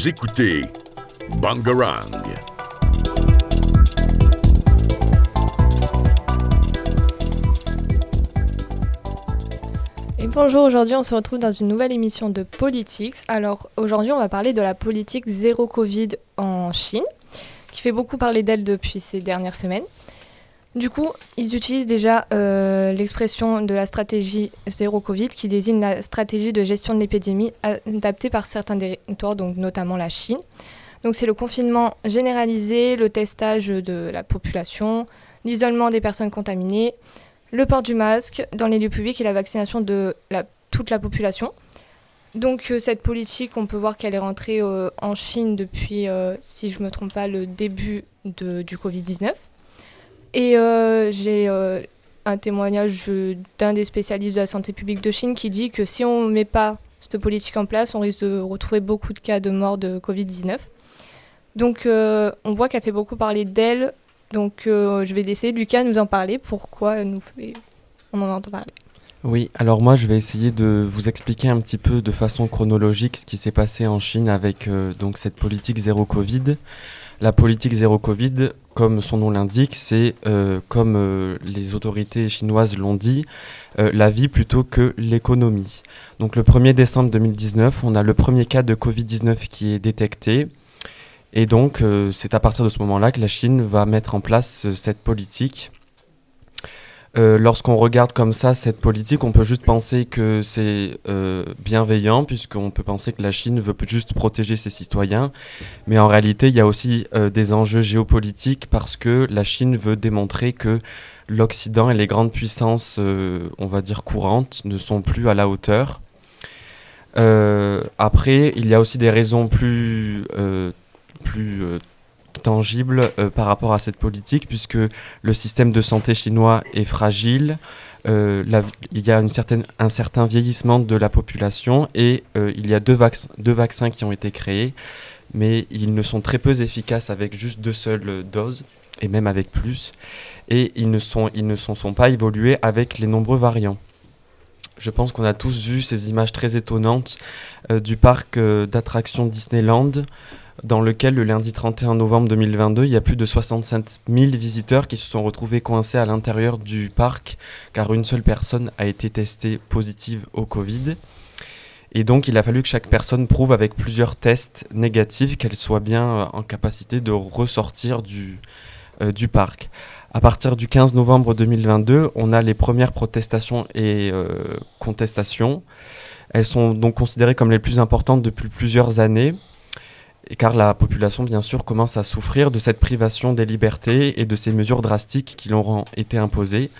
Vous écoutez Bangarang. Et bonjour, aujourd'hui on se retrouve dans une nouvelle émission de Politics. Alors aujourd'hui on va parler de la politique zéro Covid en Chine, qui fait beaucoup parler d'elle depuis ces dernières semaines. Du coup, ils utilisent déjà euh, l'expression de la stratégie zéro Covid, qui désigne la stratégie de gestion de l'épidémie adaptée par certains territoires, donc notamment la Chine. Donc c'est le confinement généralisé, le testage de la population, l'isolement des personnes contaminées, le port du masque dans les lieux publics et la vaccination de toute la population. Donc euh, cette politique, on peut voir qu'elle est rentrée euh, en Chine depuis, si je ne me trompe pas, le début de, du Covid-19. Et euh, j'ai euh, un témoignage d'un des spécialistes de la santé publique de Chine qui dit que si on ne met pas cette politique en place, on risque de retrouver beaucoup de cas de mort de Covid-19. Donc euh, on voit qu'elle fait beaucoup parler d'elle. Donc je vais laisser Lucas nous en parler. Pourquoi nous fait... on en entend parler Oui, alors moi je vais essayer de vous expliquer un petit peu de façon chronologique ce qui s'est passé en Chine avec euh, donc cette politique zéro Covid. La politique zéro Covid, comme son nom l'indique, c'est euh, comme euh, les autorités chinoises l'ont dit, la vie plutôt que l'économie. Donc le 1er décembre 2019, on a le premier cas de Covid-19 qui est détecté. Et donc c'est à partir de ce moment-là que la Chine va mettre en place cette politique. Euh, Lorsqu'on regarde comme ça cette politique, on peut juste penser que c'est euh, bienveillant, puisqu'on peut penser que la Chine veut juste protéger ses citoyens. Mais en réalité, il y a aussi euh, des enjeux géopolitiques parce que la Chine veut démontrer que l'Occident et les grandes puissances, on va dire courantes, ne sont plus à la hauteur. Après, il y a aussi des raisons plus, plus tangible euh, par rapport à cette politique, puisque le système de santé chinois est fragile. euh, il y a un certain vieillissement de la population et euh, il y a deux, vac- deux vaccins qui ont été créés, mais ils ne sont très peu efficaces avec juste deux seules doses, et même avec plus, et ils ne sont, sont, pas évolués avec les nombreux variants. Je pense qu'on a tous vu ces images très étonnantes du parc d'attractions Disneyland, dans lequel le lundi 31 novembre 2022, il y a plus de 65 000 visiteurs qui se sont retrouvés coincés à l'intérieur du parc car une seule personne a été testée positive au Covid. Et donc il a fallu que chaque personne prouve avec plusieurs tests négatifs qu'elle soit bien euh, en capacité de ressortir du, euh, du parc. À partir du 15 novembre 2022, on a les premières protestations et euh, contestations. Elles sont donc considérées comme les plus importantes depuis plusieurs années car la population, bien sûr, commence à souffrir de cette privation des libertés et de ces mesures drastiques qui leur ont été imposées.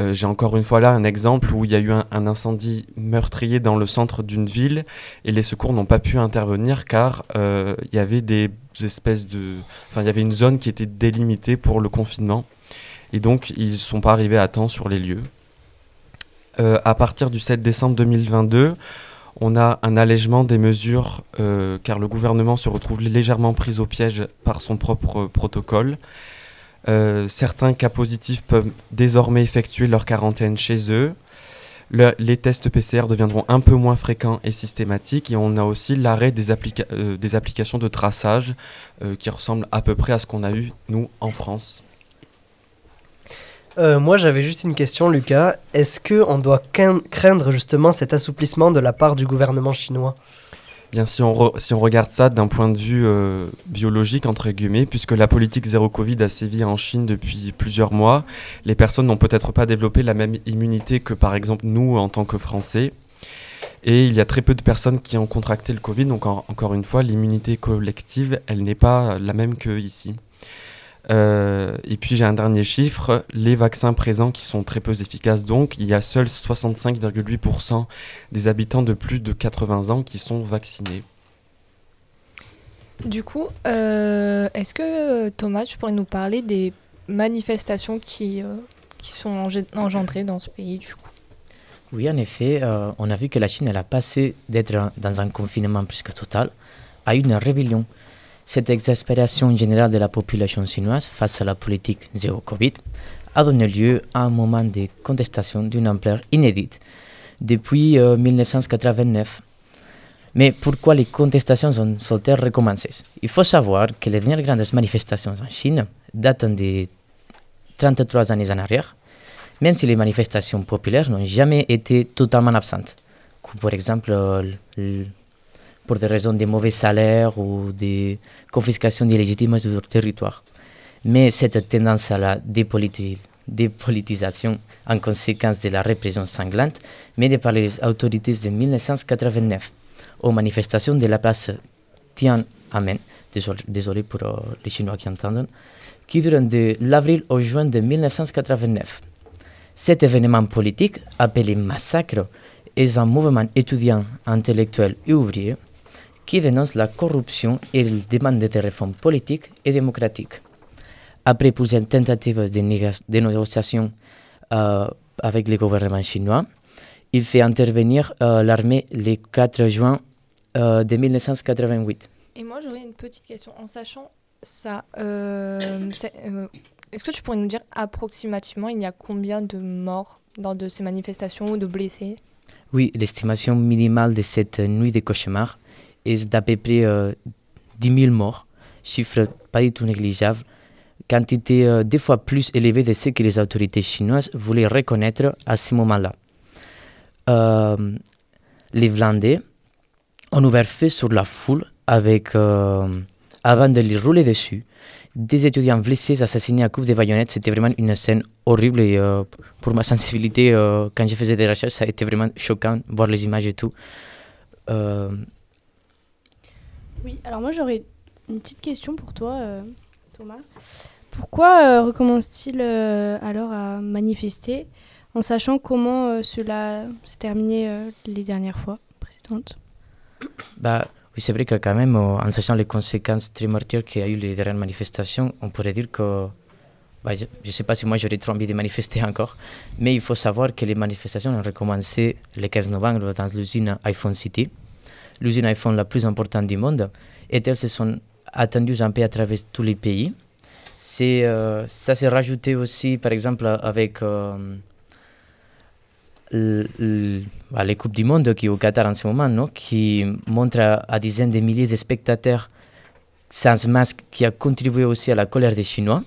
Euh, J'ai encore une fois là un exemple où il y a eu un, un incendie meurtrier dans le centre d'une ville et les secours n'ont pas pu intervenir car euh, il y avait des espèces de... Enfin, il y avait une zone qui était délimitée pour le confinement et donc ils ne sont pas arrivés à temps sur les lieux. Euh, à partir du 7 décembre 2022, on a un allègement des mesures euh, car le gouvernement se retrouve légèrement pris au piège par son propre protocole. Euh, certains cas positifs peuvent désormais effectuer leur quarantaine chez eux. Le- les tests PCR deviendront un peu moins fréquents et systématiques et on a aussi l'arrêt des, applica- euh, des applications de traçage euh, qui ressemblent à peu près à ce qu'on a eu nous en France. Euh, moi, j'avais juste une question, Lucas. Est-ce que on doit craindre justement cet assouplissement de la part du gouvernement chinois? Bien, si on, regarde ça d'un point de vue euh, biologique, entre guillemets, puisque la politique zéro Covid a sévi en Chine depuis plusieurs mois, les personnes n'ont peut-être pas développé la même immunité que par exemple nous en tant que Français. Et il y a très peu de personnes qui ont contracté le Covid, donc en- encore une fois, l'immunité collective, elle n'est pas la même qu'ici. Euh, et puis j'ai un dernier chiffre, les vaccins présents qui sont très peu efficaces donc, il y a seuls 65,8% des habitants de plus de 80 ans qui sont vaccinés. Du coup, euh, est-ce que euh, Thomas, tu pourrais nous parler des manifestations qui, euh, qui sont engendrées dans ce pays du coup? Oui, en effet, euh, on a vu que la Chine elle a passé d'être dans un confinement presque total à une rébellion. Cette exaspération générale de la population chinoise face à la politique zéro Covid a donné lieu à un moment de contestation d'une ampleur inédite depuis euh, 1989. Mais pourquoi les contestations sont-elles recommencées? Il faut savoir que les dernières grandes manifestations en Chine datent de 33 années en arrière, même si les manifestations populaires n'ont jamais été totalement absentes. Comme par exemple, euh, pour des raisons de mauvais salaires ou de confiscation illégitime de leur territoire. Mais cette tendance à la dépolitisation en conséquence de la répression sanglante menée par les autorités de 1989 aux manifestations de la place Tiananmen, désolé, désolé pour euh, les Chinois qui entendent, qui durent de l'avril au juin de 1989. Cet événement politique, appelé massacre, est un mouvement étudiant, intellectuel et ouvrier qui dénonce la corruption et demande des réformes politiques et démocratiques. Après plusieurs tentatives de, négociation euh, avec le gouvernement chinois, il fait intervenir euh, l'armée le 4 juin euh, de 1988. Et moi, j'aurais une petite question. En sachant ça, est-ce que tu pourrais nous dire approximativement il y a combien de morts dans de ces manifestations ou de blessés? Oui, l'estimation minimale de cette nuit de cauchemar est d'à peu près 10 000 morts, chiffre pas du tout négligeable, quantité euh, deux fois plus élevée de ce que les autorités chinoises voulaient reconnaître à ce moment-là. Euh, les Vlandais ont ouvert feu sur la foule avec, euh, avant de les rouler dessus, des étudiants blessés assassinés à coups de baïonnettes. C'était vraiment une scène horrible et pour ma sensibilité, quand je faisais des recherches, ça a été vraiment choquant, voir les images et tout. Oui, alors moi j'aurais une petite question pour toi, Thomas. Pourquoi euh, recommence-t-il euh, alors à manifester en sachant comment euh, cela s'est terminé les dernières fois précédentes? Bah, Oui, c'est vrai que quand même, en sachant les conséquences très mortelles qu'il y a eu les dernières manifestations, on pourrait dire que bah, je ne sais pas si moi j'aurais trop envie de manifester encore, mais il faut savoir que les manifestations ont recommencé le 15 novembre dans l'usine iPhone City, l'usine iPhone la plus importante du monde, et elles se sont attendues un peu à travers tous les pays. Euh, ça s'est rajouté aussi par exemple avec euh, bah, les coupes du monde qui est au Qatar en ce moment non qui montre à, dizaines de milliers de spectateurs sans masque qui a contribué aussi à la colère des Chinois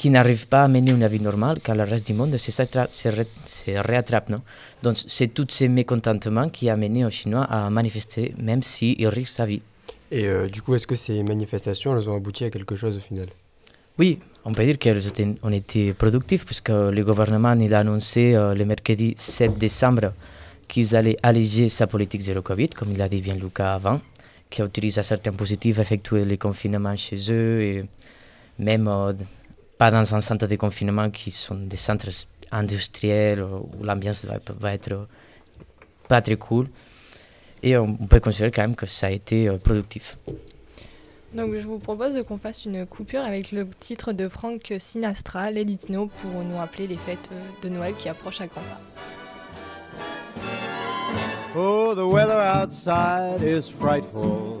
qui n'arrivent pas à mener une vie normale quand le reste du monde se, réattrape. Non? Donc c'est tous ces mécontentements qui a mené aux Chinois à manifester même s'ils risquent sa vie. Et euh, du coup, est-ce que ces manifestations, elles ont abouti à quelque chose au final? Oui, on peut dire qu'on était productifs puisque le gouvernement a annoncé euh, le mercredi 7 décembre qu'ils allaient alléger sa politique zéro Covid, comme il l'a dit bien Lucas avant, qui autorise à certains positifs à effectuer les confinements chez eux et même euh, pas dans un centre de confinement qui sont des centres industriels où l'ambiance va, va, être pas très cool. Et on peut considérer quand même que ça a été euh, productif. Donc je vous propose qu'on fasse une coupure avec le titre de Frank Sinastra, Let It Snow, pour nous rappeler les fêtes de Noël qui approchent à grands pas. Oh, the weather outside is frightful,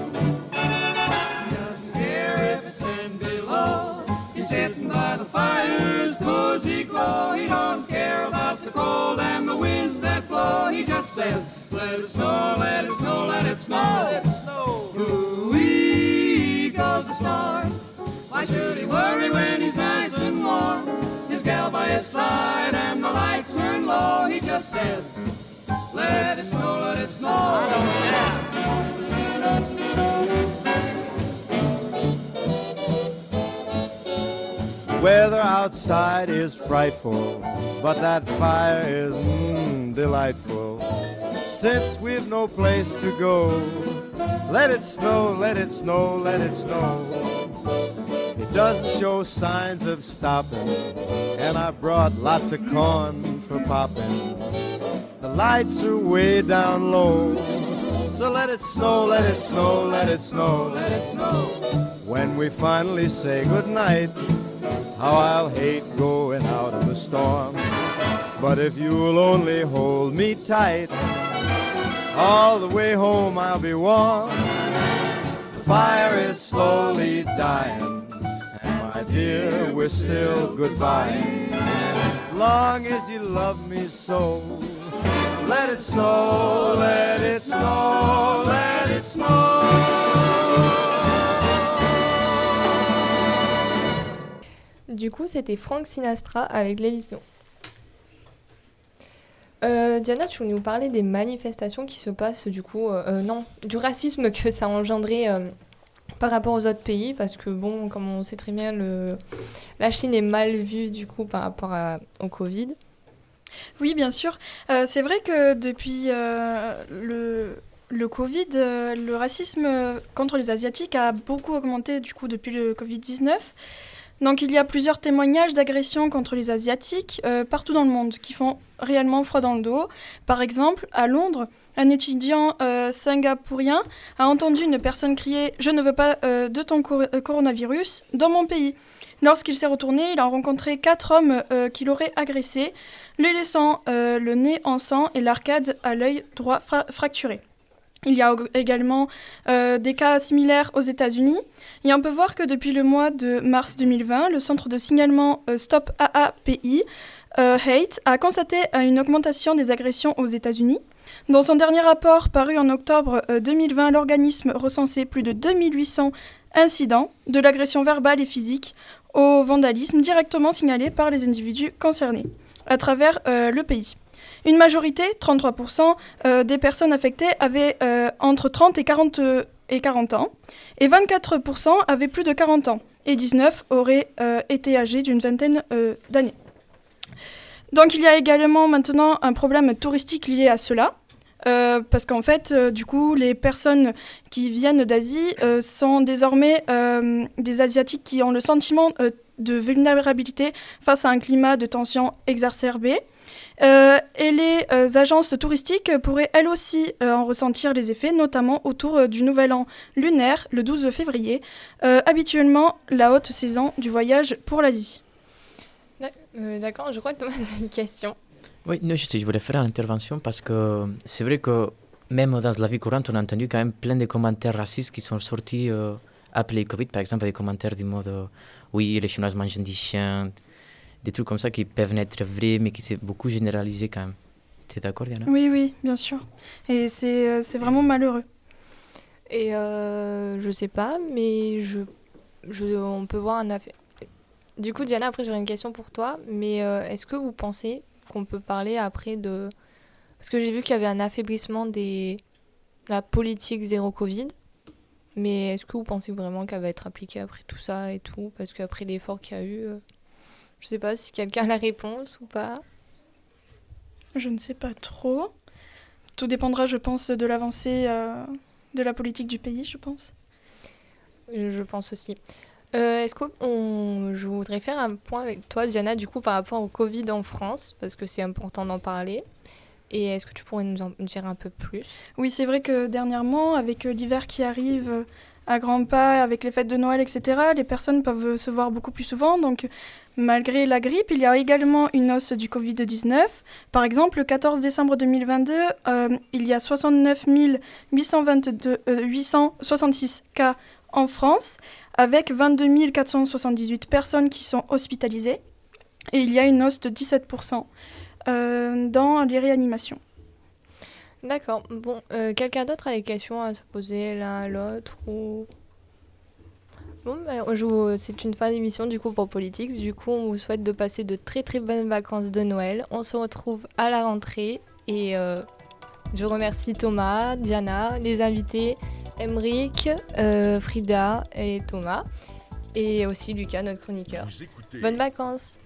Worry when he's nice and warm? his gal by his side and the lights turn low, he just says, Let it snow, let it snow. Weather outside is frightful, but that fire is mm, delightful. Since we've no place to go, let it snow, let it snow, let it snow. Doesn't show signs of stopping, and I brought lots of corn for popping. The lights are way down low, so let it snow, let it snow, let it snow, let it snow. When we finally say goodnight, how I'll hate going out in the storm. But if you'll only hold me tight, all the way home I'll be warm. The fire is slowly dying, dear, we're still goodbye. Long as you love me so, let it snow, let it snow, let it snow. Du coup, c'était Frank Sinastra avec Lady. Euh, Diana, tu voulais nous parler des manifestations qui se passent, du coup, euh, euh, non, du racisme que ça a engendré euh, par rapport aux autres pays, parce que, bon, comme on sait très bien, la Chine est mal vue, du coup, par rapport au Covid. Oui, bien sûr. Euh, c'est vrai que depuis euh, le, Covid, euh, le racisme contre les Asiatiques a beaucoup augmenté du coup depuis le Covid-19. Donc il y a plusieurs témoignages d'agressions contre les Asiatiques euh, partout dans le monde qui font réellement froid dans le dos. Par exemple, à Londres, un étudiant euh, singapourien a entendu une personne crier ⁇ Je ne veux pas euh, de ton cor- coronavirus dans mon pays ⁇ Lorsqu'il s'est retourné, il a rencontré quatre hommes qui l'auraient agressé, lui laissant le nez en sang et l'arcade à l'œil droit fra- fracturé. Il y a également euh, des cas similaires aux États-Unis. Et on peut voir que depuis le mois de mars 2020, le centre de signalement euh, Stop AAPI euh, Hate a constaté une augmentation des agressions aux États-Unis. Dans son dernier rapport paru en octobre euh, 2020, l'organisme recensait plus de 2800 incidents de l'agression verbale et physique au vandalisme directement signalés par les individus concernés à travers le pays. Une majorité, 33%, euh, des personnes affectées avaient euh, entre 30 et 40, euh, et 40 ans, et 24% avaient plus de 40 ans, et 19 auraient été âgés d'une vingtaine d'années. Donc il y a également maintenant un problème touristique lié à cela. parce qu'en fait, du coup, les personnes qui viennent d'Asie sont désormais des Asiatiques qui ont le sentiment de vulnérabilité face à un climat de tension exacerbé. Euh, et les euh, agences touristiques pourraient elles aussi euh, en ressentir les effets, notamment autour euh, du nouvel an lunaire, le 12 février, euh, habituellement la haute saison du voyage pour l'Asie. D'ac- D'accord, je crois que Thomas a une question. Oui, non, juste, je voulais faire une intervention parce que c'est vrai que même dans la vie courante, on a entendu quand même plein de commentaires racistes qui sont sortis euh, après le Covid. Par exemple, des commentaires du mode euh, oui, les Chinois mangent des chiens, des trucs comme ça qui peuvent être vrais, mais qui s'est beaucoup généralisé quand même. Tu es d'accord, Diana? Oui, oui, bien sûr. Et c'est euh, c'est vraiment malheureux. Et euh, je sais pas, mais je, je, on peut voir un affaire. Du coup, Diana, après j'aurais une question pour toi, mais euh, est-ce que vous pensez qu'on peut parler après de... Parce que j'ai vu qu'il y avait un affaiblissement des... la politique zéro Covid, mais est-ce que vous pensez vraiment qu'elle va être appliquée après tout ça et tout? Parce qu'après l'effort qu'il y a eu, euh, je sais pas si quelqu'un a la réponse ou pas. Je ne sais pas trop. Tout dépendra, je pense, de l'avancée euh, de la politique du pays, je pense. Euh, Je pense aussi. Euh, Est-ce que on- je voudrais faire un point avec toi, Diana, du coup, par rapport au Covid en France, parce que c'est important d'en parler. Et est-ce que tu pourrais nous en dire un peu plus? Oui, c'est vrai que dernièrement, avec l'hiver qui arrive à grands pas, avec les fêtes de Noël, etc., les personnes peuvent se voir beaucoup plus souvent. Donc, malgré la grippe, il y a également une hausse du Covid-19. Par exemple, le 14 décembre 2022, euh, il y a 69 822, euh, 866 cas en France, avec 22 478 personnes qui sont hospitalisées. Et il y a une hausse de 17% euh, dans les réanimations. D'accord. Bon, quelqu'un d'autre a des questions à se poser l'un à l'autre ou... Bon, bah, c'est une fin d'émission du coup pour Politics. Du coup, on vous souhaite de passer de très très bonnes vacances de Noël. On se retrouve à la rentrée et euh, je remercie Thomas, Diana, les invités, Emric, euh, Frida et Thomas. et aussi Lucas, notre chroniqueur. Bonnes vacances.